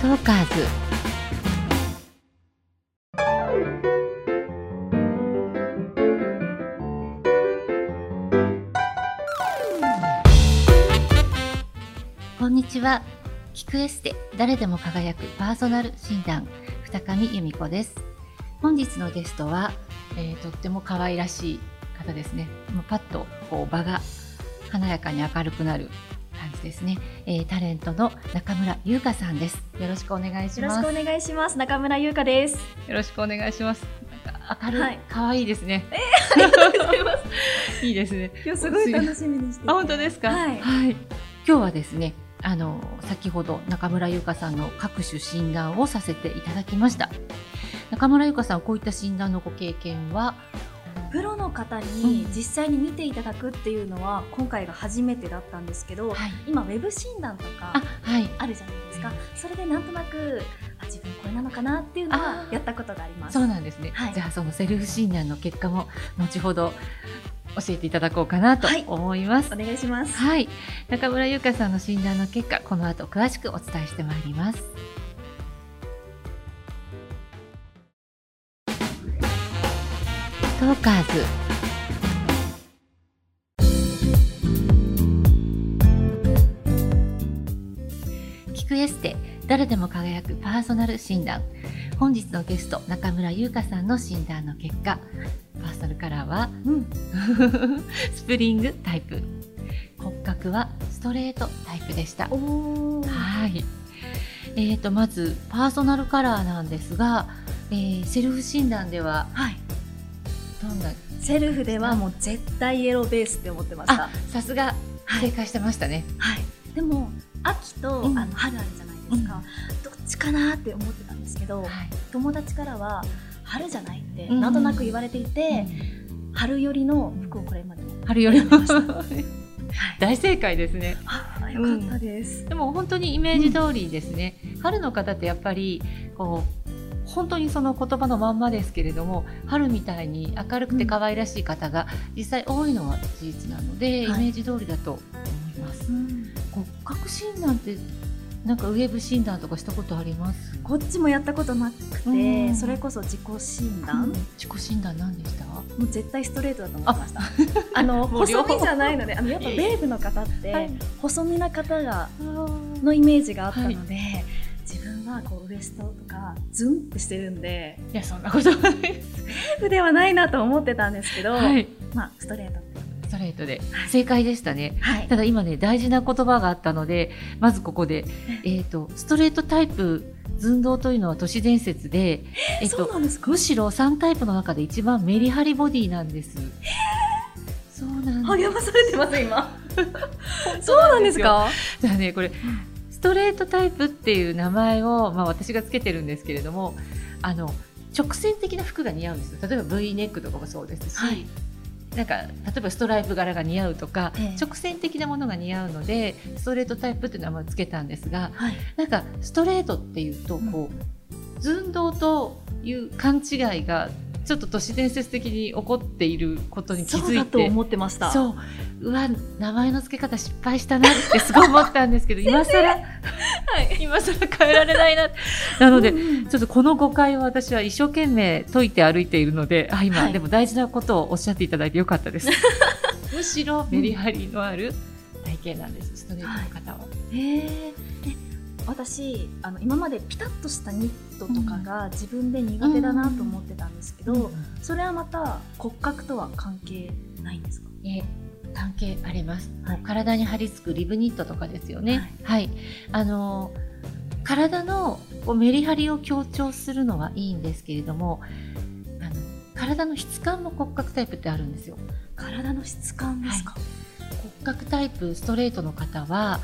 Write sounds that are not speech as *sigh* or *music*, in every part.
トーカーズ。こんにちは。聞くエステ誰でも輝くパーソナル診断二上由美子です。本日のゲストは、えーとっても可愛らしい方ですね。もうパッとこう場が華やかに明るくなるですね、えータレントの中村優香さんですよろしくお願いしよろますしくお願いします。中村優香です。よろしくお願いしますなんか明るい、はい可愛いですねありがとうございます。*laughs* いいですね今日すごい楽しみにしてて。あ本当ですか？はい。今日はですねあの先ほど中村優香さんの各種診断をさせていただきました中村優香さんこういった診断のご経験はプロの方うん。に実際に見ていただくっていうのは今回が初めてだったんですけど、はい。今ウェブ診断とあかはい。あるじゃないですか。それでなんとなくあ自分これなのかなっていうのはやったことがあります。そうなんですね、はい。じゃあそのセルフ診断の結果も後ほど教えていただこうかなとはい。思います、お願いします。はい、中村優香さんの診断の結果この後詳しくお伝えしてまいりますトーカーズ聞くエステ誰でも輝くパーソナル診断本日のゲスト中村優香さんの診断の結果パーソナルカラーはうん。*laughs* スプリングタイプ骨格はストレートタイプでしたおお。はいえー、とまずパーソナルカラーなんですが、えーセルフ診断でははい。どんなセルフではもう絶対イエローベースって思ってました。あさすがはい。正解してましたね、はい。でも秋と、うん。あの春あるじゃないですか。どっちかなって思ってたんですけど、はい。友達からは春じゃないってうん。なんとなく言われていて、春寄りの服をこれまでも春よりも選んでました。はい、大正解ですね。あよかったです、でも本当にイメージ通りですね、春の方ってやっぱりこう本当にその言葉のまんまですけれども春みたいに明るくて可愛らしい方が実際多いのは事実なので、はい。イメージ通りだと思います。うん。骨格診断ってなんかウェブ診断とかしたことあります？こっちもやったことなくて、うん。それこそ自己診断、自己診断何でした？もう絶対ストレートだと思ってました。あ。の *laughs* 細身じゃないのであのやっぱベーブの方って、はい。細身な方がののイメージがあったので、自分はこうウエストとかズンってしてるんで。いやそんなことはない *laughs* ではないなと思ってたんですけど、はい。まあストレート。ストレートで。はい。正解でしたね。はい。ただ今ね大事な言葉があったのでまずここで、*laughs* えー、とストレートタイプ寸胴というのは都市伝説で、えーとむしろ3タイプの中で一番メリハリボディなんです。そうなんです。励まされてます今。*laughs* そうなんですか？だからねこれストレートタイプっていう名前を、まあ、私がつけてるんですけれどもあの直線的な服が似合うんですよ。例えば V ネックとかもそうですし、はい。なんか例えばストライプ柄が似合うとか、ええ。直線的なものが似合うのでストレートタイプっていう名前をつけたんですがはい。なんかストレートっていうとこう、寸胴という勘違いがちょっと都市伝説的に起こっていることに気そうづいて。だと思ってましたそう。うわ名前の付け方失敗したなってすごい思ったんですけど *laughs* 今更？はい。今更変えられないな *laughs* なので、うん。ちょっとこの誤解を私は一生懸命解いて歩いているのであ今、はいでも大事なことをおっしゃっていただいてよかったです。*laughs* むしろメリハリのある体型なんです。ストレートの方は、へえ私あの今までピタッとしたニットとかが自分で苦手だなと思ってたんですけど、それはまた骨格とは関係ないんですか？え関係あります、はい。体に張り付くリブニットとかですよね。はい、あの体のこうメリハリを強調するのはいいんですけれどもあの体の質感も骨格タイプってあるんですよ。体の質感ですか、骨格タイプストレートの方は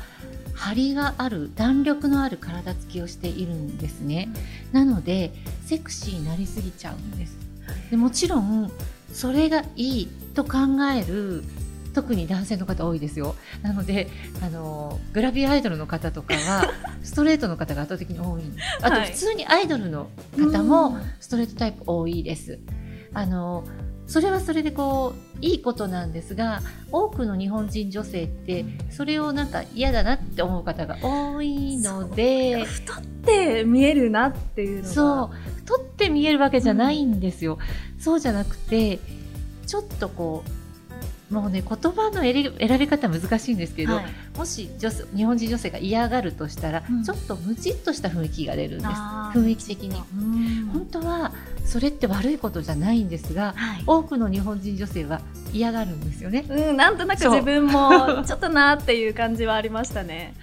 張りがある弾力のある体つきをしているんですね。なのでセクシーになりすぎちゃうんです。でもちろんそれがいいと考える特に男性の方多いですよ。なのであのグラビアアイドルの方とかは *laughs* ストレートの方が圧倒的に多い。んですあとはい。普通にアイドルの方もストレートタイプ多いです。あのそれはそれでこういいことなんですが多くの日本人女性ってそれをなんか嫌だなって思う方が多いので太って見えるなっていうのが。そう。太って見えるわけじゃないんですよ、うん、そうじゃなくてちょっとこうもうね言葉の選び方難しいんですけど、はい、もし女日本人女性が嫌がるとしたら、うん、ちょっとムチっとした雰囲気が出るんです。雰囲気的に。本当はそれって悪いことじゃないんですが、はい、多くの日本人女性は嫌がるんですよね。うん、なんとなく自分も *laughs* ちょっとなっていう感じはありましたね。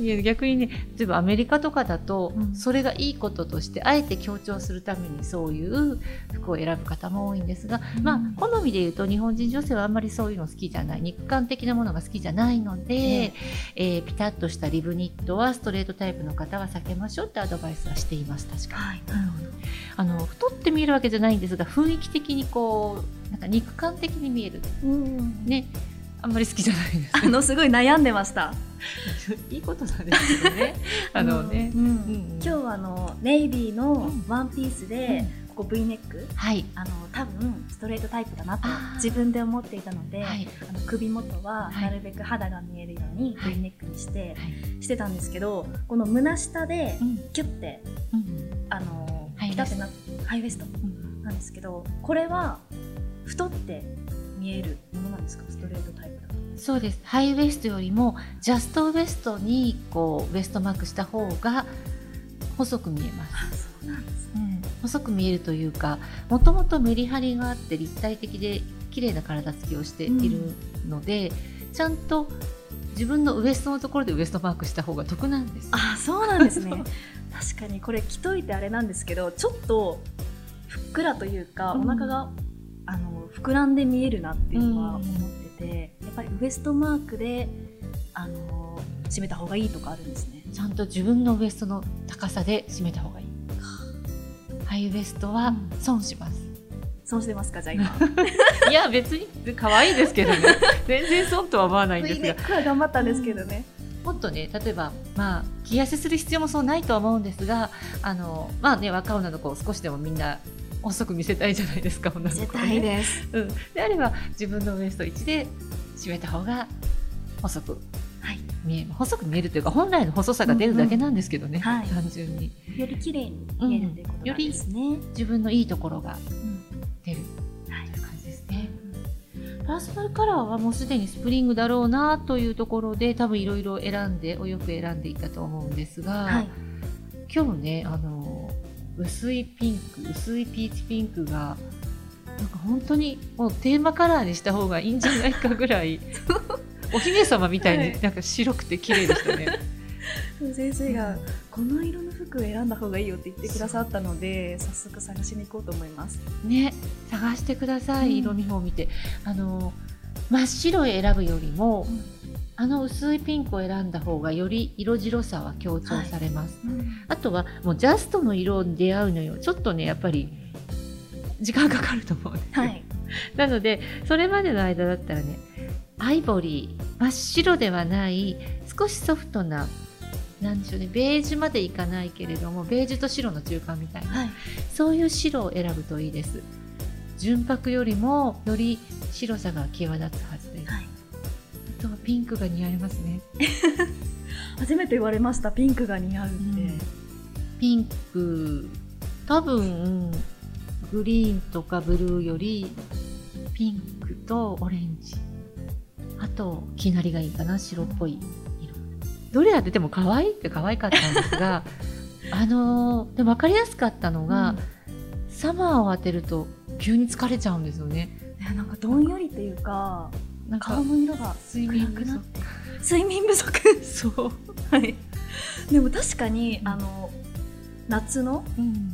いや逆にね、例えばアメリカとかだと、うん、それがいいこととしてあえて強調するためにそういう服を選ぶ方も多いんですが、うん、まあ好みで言うと日本人女性はあんまりそういうの好きじゃない。肉感的なものが好きじゃないので、ね、えー、ピタッとしたリブニットはストレートタイプの方は避けましょうってアドバイスはしています。確かに。はい、なるほど。あの太って見えるわけじゃないんですが雰囲気的にこうか肉感的に見える、うん、ね。あんまり好きじゃないです、ね、あのすごい悩んでました。*laughs* いいことなんですけど *laughs* ね。あのね、今日はあのネイビーのワンピースで、ここ V ネック、はい、あの多分ストレートタイプだなと自分で思っていたので、はい、あの首元はなるべく肌が見えるように V ネックにして、してたんですけどこの胸下でキュッて、うん、あのピタってなハイウエストなんですけどこれは太って見えるものなんですか？ストレートタイプだと。そうです。ハイウエストよりもジャストウエストにこうウエストマークした方が細く見えます。そうなんです、うん、細く見えるというかもともとメリハリがあって立体的で綺麗な体つきをしているので、うん、ちゃんと自分のウエストのところでウエストマークした方が得なんです。あそうなんですね。*laughs* 確かにこれ着といてあれなんですけどちょっとふっくらというか、お腹があの膨らんで見えるなっていうのは思ってて、やっぱりウエストマークであの締めた方がいいとかあるんですね。ちゃんと自分のウエストの高さで締めた方がいい。ハイウエストは損します、損してますかじゃあ今。*laughs* いや別に可愛いですけどね。*laughs* 全然損とは思わないんですが。頑張ったんですけどね、もっとね例えばまあ着痩せする必要もそうないとは思うんですがあのまあね若女の子を少しでもみんな遅く見せたいじゃないですか女の子、ね、見せです、うん、であれば自分のウエスト1で締めた方が細く見え細く見えるというか本来の細さが出るだけなんですけどね、うん。うんはい、単純に。より綺麗に見えるということですね、より自分のいいところが出る、という感じですね、パーソナルカラーはもうすでにスプリングだろうなというところで多分いろいろ選んでお洋服選んでいたと思うんですが、はい、今日ねあの薄いピンク薄いピーチピンクがなんか本当にもうテーマカラーにした方がいいんじゃないかぐらいお姫様みたいになんか白くて綺麗でしたね。先生がこの色の服を選んだ方がいいよって言ってくださったので早速探しに行こうと思います。ね探してください、色見本を見て。あの真っ白を選ぶよりも、うん、あの薄いピンクを選んだ方がより色白さは強調されます、はい。うん、あとはもうジャストの色に出会うのよ。ちょっとねやっぱり時間かかると思う。んです、はい、*laughs* なのでそれまでの間だったらねアイボリー真っ白ではない少しソフトななんでしょうねベージュまでいかないけれどもベージュと白の中間みたいな、はい、そういう白を選ぶといいです純白よりもより白さが際立つはずです、はい、あとはピンクが似合いますね。*laughs* 初めて言われました。ピンクが似合うって、うん、ピンク。多分グリーンとかブルーよりピンクとオレンジ。あときなりがいいかな。白っぽい色。どれ当てても可愛いって可愛かったんですが *laughs* あのー、でも分かりやすかったのが、うん、サマーを当てると急に疲れちゃうんですよね。なんかどんよりっていうかなんか顔の色が睡眠不足。睡眠不足？*laughs* そう。はい。でも確かに、あの夏の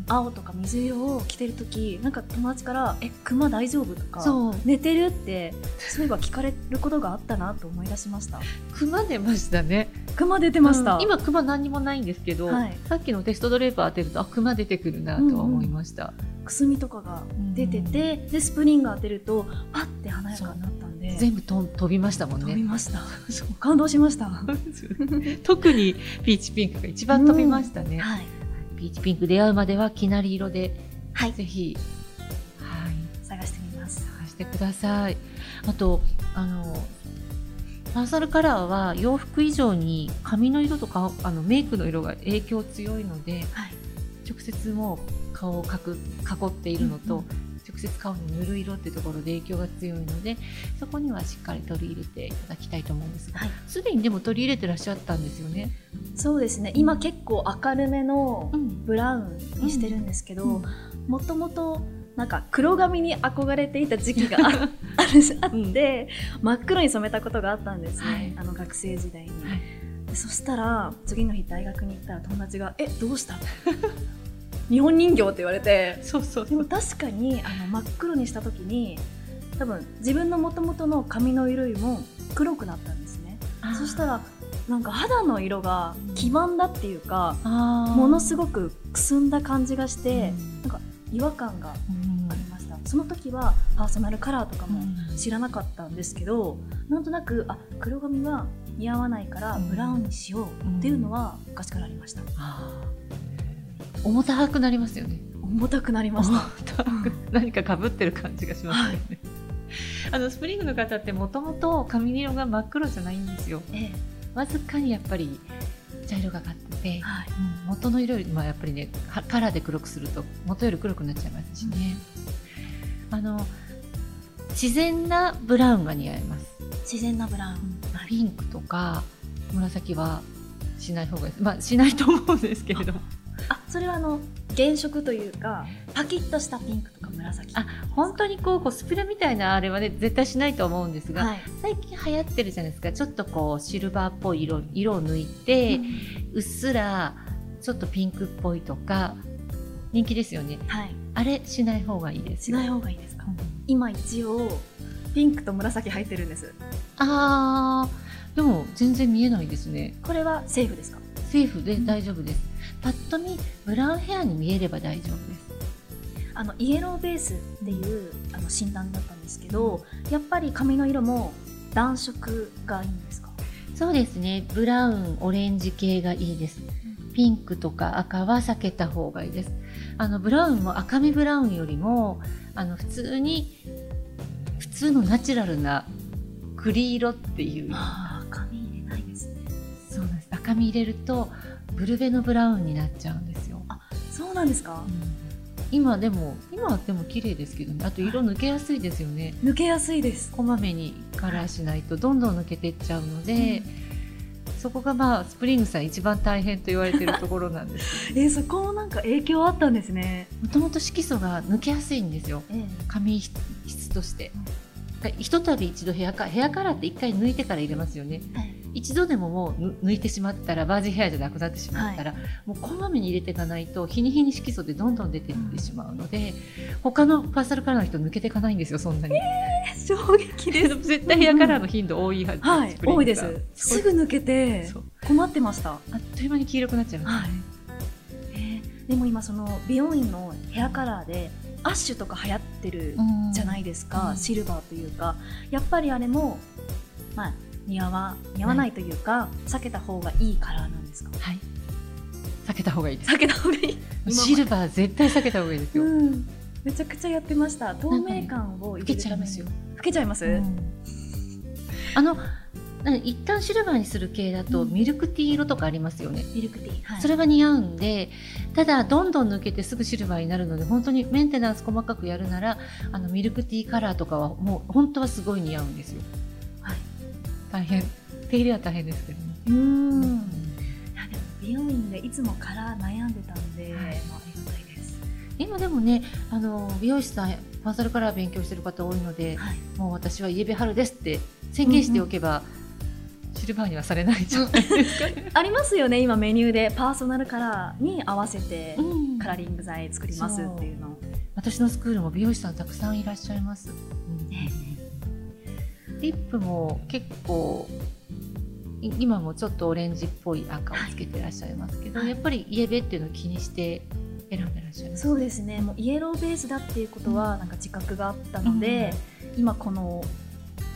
青とか水色を着てる時なんか友達から「え熊大丈夫?」とか「寝てる?」ってそういえば聞かれることがあったなと思い出しました。熊出ましたね。熊出てました、うん、今熊何にもないんですけど、はい、さっきのテストドレーパー当てるとあ熊出てくるなとは思いました、うんうん、くすみとかが出てて、うん、でスプリング当てるとパッて華やかになったんで。全部と飛びましたもんね。飛びました。*laughs* 感動しました。*laughs* 特にピーチピンクが一番飛びましたね、うん、はい。ピーチピンク出会うまではきなり色で、はい、ぜひ、はい、探してみます。はいしてください。あとあのパーソナルカラーは洋服以上に髪の色とかあのメイクの色が影響強いのではい。直接もう顔をかく囲っているのと、うんうん。直接顔に塗る色っていうところで影響が強いのでそこにはしっかり取り入れていただきたいと思うんですがはい。すでにでも取り入れてらっしゃったんですよね？そうですね。今結構明るめのん。ブラウンにしてるんですけど、うん。もともとなんか黒髪に憧れていた時期があ *laughs* あって、真っ黒に染めたことがあったんですね、はい。あの学生時代に、はい。でそしたら次の日大学に行ったら友達が「えどうした?」日本人形って言われてそうそう。でも確かにあの真っ黒にした時に多分自分の元々の髪の色よりも黒くなったんですね。そしたらなんか肌の色が黄ばんだっていうか、もものすごくくすんだ感じがして、うん。なんか違和感がうん。ありました。その時はパーソナルカラーとかもうん。知らなかったんですけど、なんとなくあ黒髪は似合わないからうん。ブラウンにしようっていうのは昔からありました、重たくなりますよね。重たくなりました何か被ってる感じがしますよね。あのスプリングの方ってもともと髪色が真っ黒じゃないんですよ。えわずかにやっぱり茶色がかっててえ、はいうん元の色よりまあやっぱりねはカラーで黒くすると元より黒くなっちゃいますしね。あの自然なブラウンが似合います。自然なブラウン、はいピンクとか紫はしない方がいいです。まあしないと思うんですけれどそれはあの原色というかパキッとしたピンクとか紫。あ本当にこうコスプレみたいなあれはね絶対しないと思うんですが、はい。最近流行ってるじゃないですか。ちょっとこうシルバーっぽい色色を抜いて、うっすらちょっとピンクっぽいとか人気ですよね。はい。あれしない方がいいですよ。しない方がいいですか？うん。今一応ピンクと紫入ってるんです。あーでも全然見えないですね。これはセーフですか？セーフで大丈夫です、パッと見ブラウンヘアに見えれば大丈夫です。あのイエローベースっていうあの診断だったんですけどやっぱり髪の色も暖色がいいんですか？そうですね。ブラウンオレンジ系がいいです。ピンクとか赤は避けた方がいいです。あのブラウンも赤みブラウンよりもあの普通に普通のナチュラルな栗色っていう。ああ髪入れないですね。そうなんです。赤み入れるとブルベのブラウンになっちゃうんですよ。そうなんですか？今でも今はでも綺麗ですけどね。あと色抜けやすいですよね。抜けやすいです。こまめにカラーしないとどんどん抜けていっちゃうので、そこがまあスプリングさん一番大変と言われてるところなんです *laughs* えーそこもなんか影響あったんですね。もともと色素が抜けやすいんですよ。え髪質として。ひとたび一度ヘアカヘアカラーって一回抜いてから入れますよね。えはい。一度でももうぬ抜いてしまったらバージンヘアじゃなくなってしまったら、もうこまめに入れていかないと日に日に色素でどんどん出ていってしまうので、他のパーソナルカラーの人抜けていかないんですよそんなに、衝撃です。*laughs* 絶対ヘアカラーの頻度多いはず、はいスプリン多いです。すぐ抜けて困ってました。あっという間に黄色くなっちゃいますよね、えーでも今その美容院のヘアカラーでアッシュとか流行ってるうんじゃないですか、うんシルバーというか。やっぱりあれもまあ似合わ似合わないというか、避けた方がいいカラーなんですか？はい。避けた方がいいです。避けた方がいい。今シルバー絶対避けた方がいいですよ、うん。めちゃくちゃやってました。透明感を入老けれるために。ちゃいますよ。老けちゃいます、あのな一旦シルバーにする系だとうん。ミルクティー色とかありますよね、ミルクティー、はい、それは似合うんでただどんどん抜けてすぐシルバーになるので本当にメンテナンス細かくやるならあのミルクティーカラーとかはもう本当はすごい似合うんですよ。はい。大変。手入れは大変ですけどね、うーん。いやでも美容院でいつもカラー悩んでたんで、はい。まあ、ありがたいです、今でもねあの美容師さんパーソナルカラー勉強してる方多いので、はい、もう私はイエベ春ですって宣言しておけば、シルバーにはされないじゃないですか、ねありますよね今メニューで。パーソナルカラーに合わせてうんカラーリング剤作りますっていうの。私のスクールも美容師さんたくさんいらっしゃいます、ねリップも結構い今もちょっとオレンジっぽい赤をつけてらっしゃいますけど、はい。やっぱりイエベっていうのを気にして選んでらっしゃいます？そうですね。もうイエローベースだっていうことはなんか自覚があったので、今この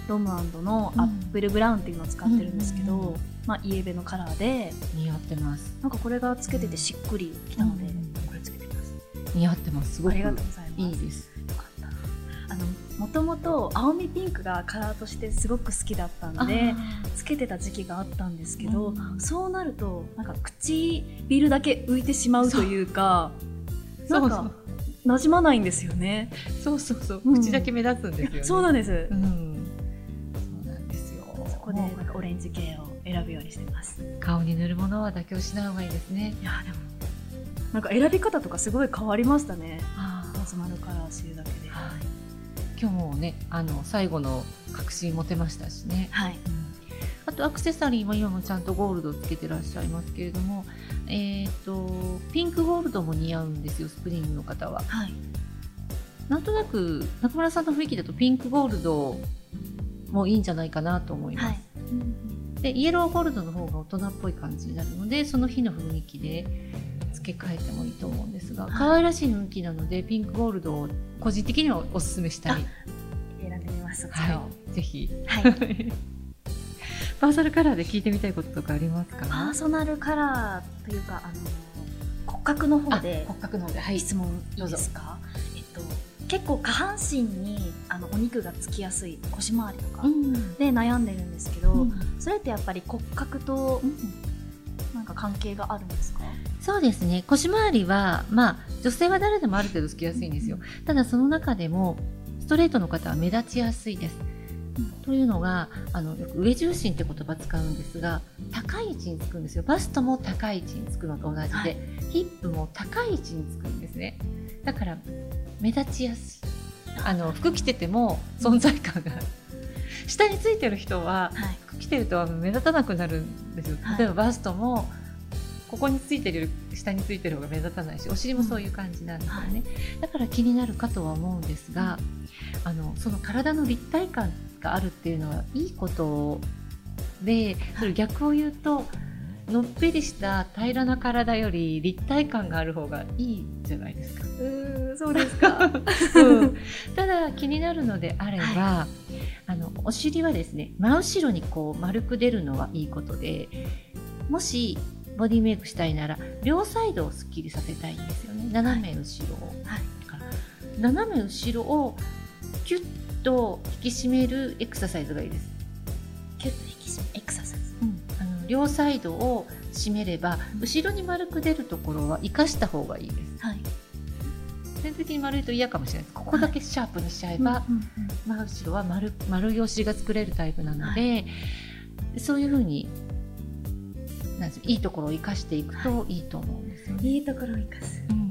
ロムのアップルブラウンっていうのを使ってるんですけど、うんまあ、イエベのカラーで。似合ってます。なんかこれがつけててしっくりきたので、うん。これつけてます。似合ってます。すごくありがとうございます。いいです。よかった。あのもともと青みピンクがカラーとしてすごく好きだったんでつけてた時期があったんですけど、うん、そうなるとなんか唇だけ浮いてしまうというかなんか馴染まないんですよね。そうそうそう、うん、口だけ目立つんですよね。そうなんです、うん、こでなんかオレンジ系を選ぶようにしてます。顔に塗るものは妥協しない方がいいですね。いやでもなんか選び方とかすごい変わりましたね。マスマルカラー知るだけで、はい、今日もねあの最後の確信持てましたしね。はい、うん、あとアクセサリーも今もちゃんとゴールドつけてらっしゃいますけれどもえっ、ー、とピンクゴールドも似合うんですよスプリングの方は。はい。なんとなく中村さんの雰囲気だとピンクゴールドもいいんじゃないかなと思います、はい。でイエローゴールドの方が大人っぽい感じになるのでその日の雰囲気で付け替えてもいいと思うんですが、はい、可愛らしい雰囲気なのでピンクゴールドを個人的にはおすすめしたい。選んでみます。はい、ぜひ、はい、*laughs* パーソナルカラーで聞いてみたいこととかありますか？パーソナルカラーというかあの骨格の方で骨格の方で、はい、質問いいですか？えっと結構下半身にあのお肉がつきやすい腰回りとかで悩んでるんですけど、うん、それってやっぱり骨格となんか関係があるんですか？そうですね。腰回りはまあ女性は誰でもある程度つきやすいんですよ。ただその中でもストレートの方は目立ちやすいです、うん、というのがあのよく上重心って言葉使うんですが高い位置につくんですよ。バストも高い位置につくのと同じで、はい、ヒップも高い位置につくんですね。だから目立ちやすいあの服着てても存在感がある、下についてる人は、服着てると目立たなくなるんですよ、例えばバストもここについてる下についてる方が目立たないしお尻もそういう感じなんですよね、うんはい、だから気になるかとは思うんですがあのその体の立体感があるっていうのはいいことでそれ逆を言うとのっぺりした平らな体より立体感がある方がいいじゃないですか。うんそうですか、*laughs* うん、ただ気になるのであれば、はい、あのお尻はですね真後ろにこう丸く出るのはいいことでもしボディメイクしたいなら両サイドをすっきりさせたいんですよね。斜め後ろを、はい、斜め後ろをキュッと引き締めるエクササイズがいいです。キュッと引き締めエクササイズ、うん、あの両サイドを締めれば、うん、後ろに丸く出るところは生かした方がいいです、はい、全体的に丸いと嫌かもしれない。ですここだけシャープにしちゃえば、はい。真後ろは丸丸いお尻が作れるタイプなので、はい、そういうふうになんいいところを生かしていくとい。いと思うんですよね。いいところを生かす、うん、あの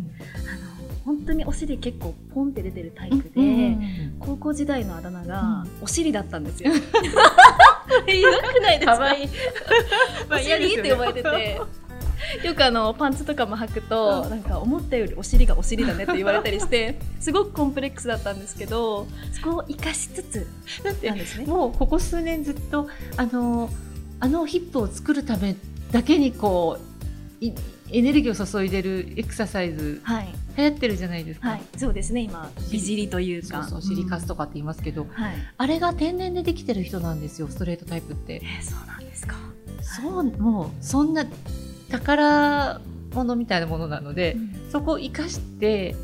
本当にお尻結構ポンって出てるタイプで、うん、高校時代のあだ名がお尻だったんですよ。*laughs* ひどくないですか？かいい。*laughs* まあ、お尻って呼ばれてて。*laughs* よくあのパンツとかも履くと、なんか思ったよりお尻がお尻だねって言われたりして *laughs* すごくコンプレックスだったんですけどそこを生かしつつだってもうここ数年ずっとあのあのヒップを作るためだけにこうエネルギーを注いでるエクササイズ、はい、流行ってるじゃないですか、はい、そうですね今美尻というか。そう尻カスとかって言いますけど、うん。はい、あれが天然でできてる人なんですよストレートタイプって、えー、そうなんですか。そうもうそんな宝物みたいなものなので、うん、そこを生かして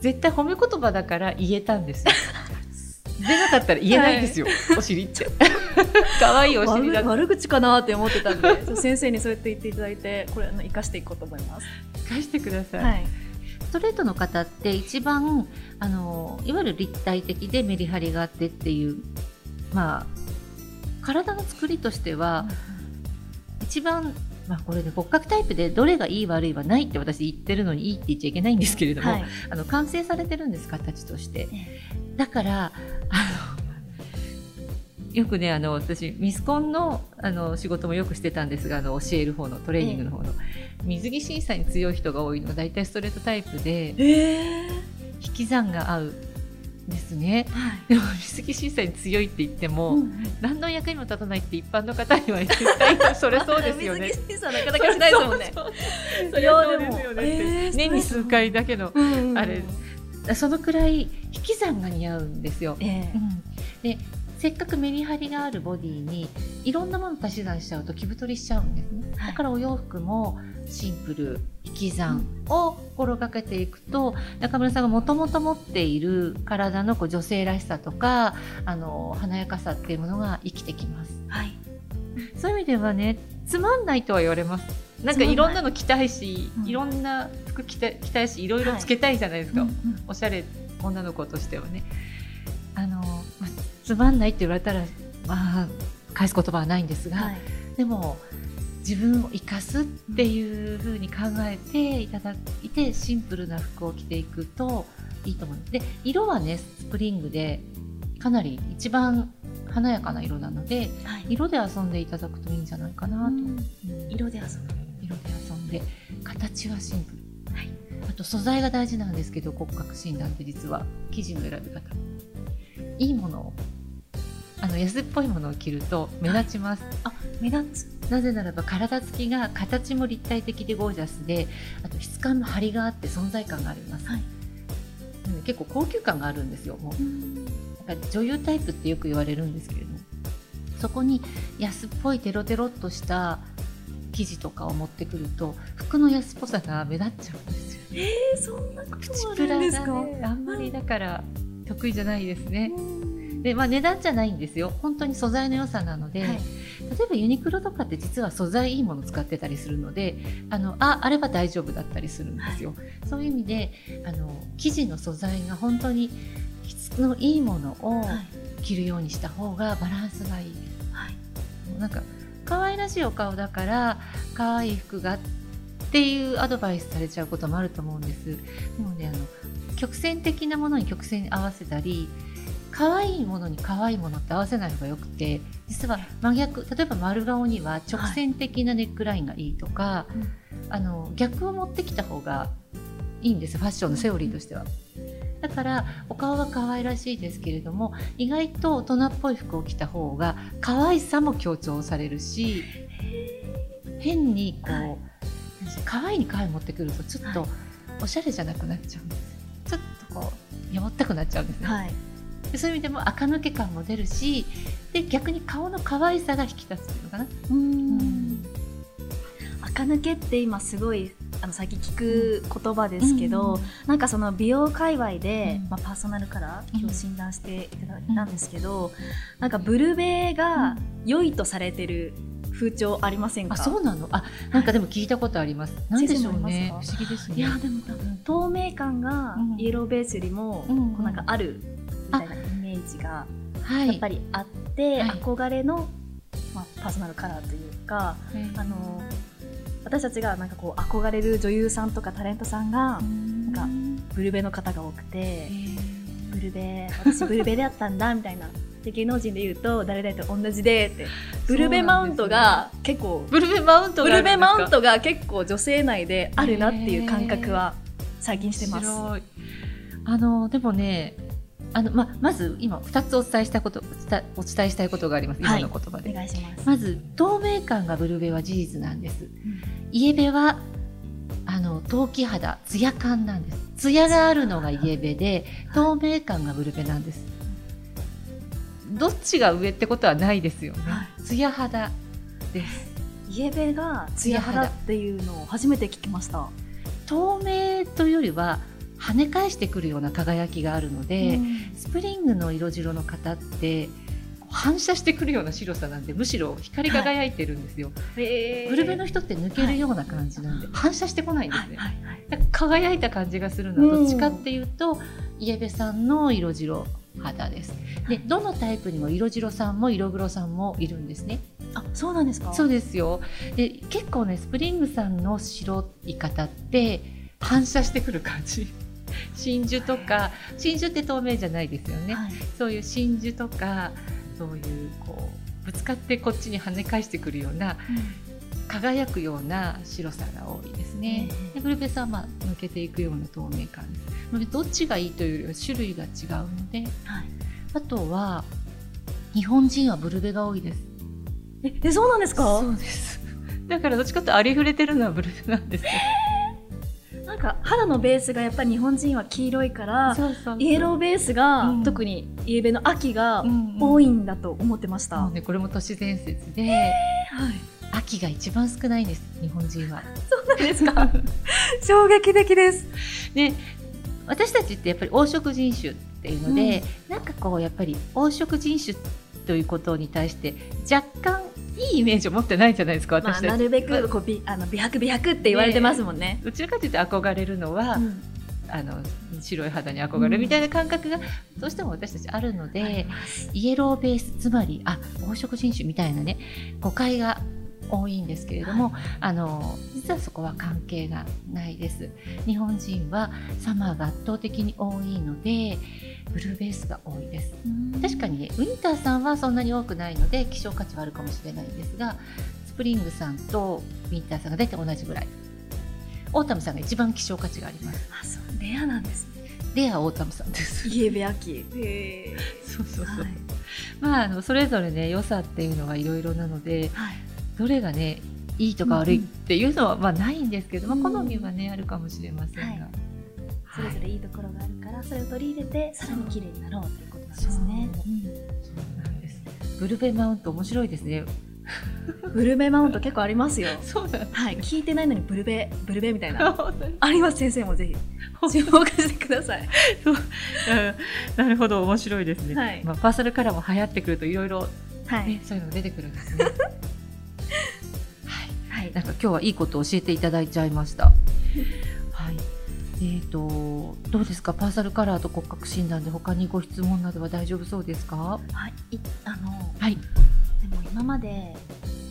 絶対褒め言葉だから言えたんですよ。*laughs* 出なかったら言えないですよ、はい、お尻って。*laughs* 可愛いお尻だ。悪口かなって思ってたんで *laughs* 先生にそうやって言っていただいてこれ生かしていこうと思います。生かしてください、はい、ストレートの方って一番あのいわゆる立体的でメリハリがあってっていうまあ体の作りとしては、うん、一番まあ、これで骨格タイプでどれがいい悪いはないって私言ってるのにいいって言っちゃいけないんですけれども、はい、あの完成されてるんです形として。だからあのよくねあの私ミスコンのあの仕事もよくしてたんですがあの教える方のトレーニングの方の、水着審査に強い人が多いのが大体ストレートタイプで、えー、引き算が合うですね、はい、でも水着審査に強いって言っても、うん、何の役にも立たないって一般の方には絶対それ *laughs* そうですよね。水着審査なかなかしないですもんね。それはそうですよね、えー、年に数回だけの、あれ。そのくらい引き算が似合うんですよ。えー、うん、でせっかくメリハリがあるボディにいろんなもの足し算しちゃうと気太りしちゃうんですね、はい、だからお洋服もシンプル一引き算を心がけていくと中村さんがもともと持っている体のこう女性らしさとかあの華やかさっていうものが生きてきます。はい。そういう意味ではねつまんないとは言われます。なんかい。ろんなの着たいし、うん。いろんな服着た着たいしいろいろつけたいじゃないですか、うんうん。おしゃれ女の子としてはね。あの、まあつまんないって言われたらまあ返す言葉はないんですが、はい。でも自分を生かすっていう風に考えていただいてシンプルな服を着ていくといいと思います。で色はねスプリングでかなり一番華やかな色なのではい。色で遊んでいただくといいんじゃないかなと、うん。うん。色で遊ぶ。色で遊んで形はシンプル、はい。あと素材が大事なんですけど骨格診断って実は生地の選び方。いいものをあの安っぽいものを着ると目立ちます、あ目立つ。なぜならば体つきが形も立体的でゴージャスであと質感の張りがあって存在感があります、はい。結構高級感があるんですよもう。なん。か女優タイプってよく言われるんですけれども。そこに安っぽいテロテロっとした生地とかを持ってくると服の安っぽさが目立っちゃうんですよ。えー、そんなこともあるんですか？がねあんまりだから得意じゃないですね。うんでまあ値段じゃないんですよ。本当に素材の良さなので、はい。例えばユニクロとかって実は素材いいもの使ってたりするのであのああれば大丈夫だったりするんですよ、そういう意味であの生地の素材が本当に質のいいものをはい。着るようにした方がバランスがいい。はい。なんか可愛らしいお顔だから可愛い服がっていうアドバイスされちゃうこともあると思うんです。でもねあの曲線的なものに曲線に合わせたり可愛いものに可愛いものって合わせない方がよくて実は真逆例えば丸顔には直線的なネックラインがいいとか、あの逆を持ってきた方がいいんですファッションのセオリーとしては。だからお顔は可愛らしいですけれども意外と大人っぽい服を着た方が可愛さも強調されるし変にこう、はい。可愛いに可愛い持ってくるとちょっとはい。おしゃれじゃなくなっちゃうんです。ちょっとこうやぼったくなっちゃうんですね、はいでそういう意味でも垢抜け感も出るしで逆に顔の可愛さが引き立つっていうのかな、うん。垢抜けって今すごいあの最近聞く言葉ですけど、なんかその美容界隈で、うん。まあ、パーソナルカラーうん。今日診断していただいたんですけど、なんかブルベが良いとされてる風潮ありませんか？あそうなの？あなんかでも聞いたことあります、なんでしょうね。不思議ですね。いやでも多分透明感がうん。イエローベースよりも、うん。こうなんかあるみたいなイメージがはい。やっぱりあって、はい。憧れの、まあ、パーソナルカラーというかあの私たちがなんかこう憧れる女優さんとかタレントさんがなんかブルベの方が多くて、ブルルベ私ブルベでやったんだみたいな。で芸能人で言うと誰々と同じでって。ブルベマウントが結構ブルベマウントブルベマウントが結構女性内であるなっていう感覚は最近してます。あのでもねあのままず今2つお伝えしたことお伝えしたいことがあります。今の言葉で、お願いします。まず透明感がブルベは事実なんです。イエベはあの陶器肌ツヤ感なんです。ツヤがあるのがイエベで透明感がブルベなんです。どっちが上ってことはないですよね、はツヤ肌です。イエベがツヤ肌。っていうのを初めて聞きました。透明というよりは跳ね返してくるような輝きがあるので、スプリングの色白の方って反射してくるような白さなんでむしろ光り輝いてるんですよ、へーブルベの人って抜けるような感じなんで、反射してこないんですね、はいはい輝いた感じがするのはどっちかっていうと、イエベさんの色白肌です。でどのタイプにも色白さんも色黒さんもいるんですね。あそうなんですか？そうですよ。で結構ねスプリングさんの白い方って反射してくる感じ真珠とか真珠って透明じゃないですよね、はいそういう真珠とかそういうこうぶつかってこっちに跳ね返してくるような輝くような白さが多いですね。うんでブルベさんはまあ抜けていくような透明感です。のでどっちがいいというよりは種類が違うので、はいあとは日本人はブルベが多いです。ええそうなんですか？そうです。*laughs* だからどっちかというとありふれてるのはブルベなんですよ。なんか肌のベースがやっぱり日本人は黄色いからそうそうそう。イエローベースが、うん。特にイエベの秋がうんうん。多いんだと思ってました、もうねこれも都市伝説で、はい。秋が一番少ないんです日本人は。そうなんですか？*laughs* 衝撃的です。で私たちってやっぱり黄色人種っていうので、なんかこうやっぱり黄色人種ということに対して若干いいイメージを持ってないじゃないですかまあ、私たち、なるべくこう美あの美白美白って言われてますもんね。どちらかというと憧れるのは、うん。あの白い肌に憧れるみたいな感覚がどうしても私たちあるので、イエローベースつまりあ黄色人種みたいなね誤解が多いんですけれども、あの実はそこは関係がないです。日本人はサマーが圧倒的に多いのでブルーベースが多いです。確かにねウィンターさんはそんなに多くないので希少価値はあるかもしれないんですがスプリングさんとウィンターさんが大体同じぐらい。オータムさんが一番希少価値があります。あそうレアなんですね。レアオータムさんです。イエベ秋。*laughs* へえ。そうそうそう、はい。まああのそれぞれね良さっていうのはいろいろなのではい。どれがねいいとか悪いっていうのは、まあないんですけど、まうん。あ、好みはねあるかもしれませんが、はいそれぞれいいところがあるから、それを取り入れてさらに綺麗になろうということなんですね。そう。なんです。ブルベマウント面白いですね。*laughs* ブルベマウント結構ありますよ。*laughs* そうなんはい、聞いてないのにブルベブルベみたいな。*laughs* あります先生もぜひ。注目してください。う。ん。なるほど面白いですね、はい。まあ、パーソナルカラーも流行ってくるといろい。ろはね、そういうのが出てくるんですね。はい。はい。なんか今日はいいことを教えていただいちゃいました。はい。えー、とどうですか？パーソナルカラーと骨格診断で他にご質問などは大丈夫そうですか？はい、いあのはい。でも今まで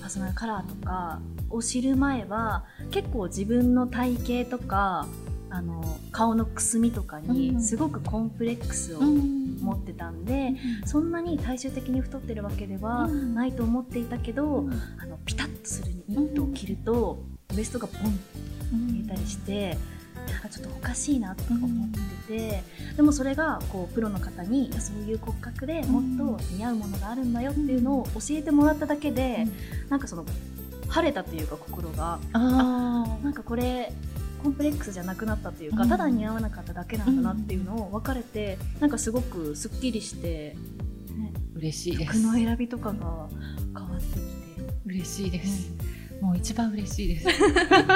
パーソナルカラーとかを知る前は結構自分の体型とかあの顔のくすみとかうん。にすごくコンプレックスを持ってたんで、そんなに体重的に太ってるわけではうん。ないと思っていたけど、あのピタッとするニットを着ると、ウエストがボンって見えたりして、なんかちょっとおかしいなとか思ってて、でもそれがこうプロの方にそういう骨格でもっと似合うものがあるんだよっていうのを教えてもらっただけで、なんかその晴れたというか心があなんかこれコンプレックスじゃなくなったというか、うん。ただ似合わなかっただけなんだなっていうのを分かれて、なんかすごくすっきりして、ね、嬉しいで服すの選びとかが変わってきて。嬉しいです、もう一番嬉しいです。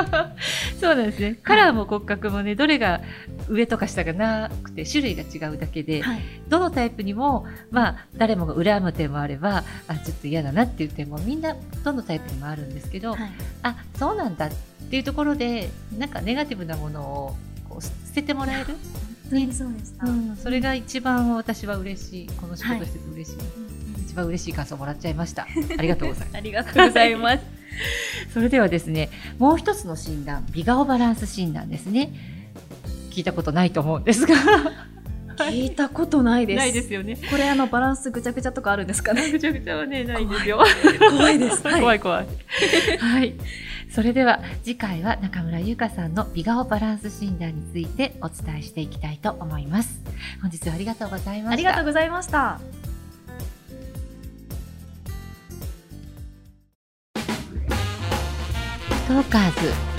*laughs* そうなんですね。カラーも骨格もねどれが上とか下がなくて種類が違うだけで、はい、どのタイプにも、まあ、誰もが羨む点もあればあちょっと嫌だなっていう点もみんなどのタイプにもあるんですけど、はい。あそうなんだっていうところでなんかネガティブなものをこう捨ててもらえる、本当にそうでした。うん、それが一番私は嬉しい。この仕はい事してて嬉しい、一番嬉しい感想をもらっちゃいましたありがとうございますありがとうございます。*laughs* それではですねもう一つの診断美顔バランス診断ですね聞いたことないと思うんですが *laughs* 聞いたことないです。ないですよねこれあのバランスぐちゃぐちゃとかあるんですかね？*laughs* ぐちゃぐちゃはねないんですよ怖いです。はい怖い怖い。はい。それでは次回は中村優香さんの美顔バランス診断についてお伝えしていきたいと思います。本日はありがとうございました。ありがとうございました。トーカーズ。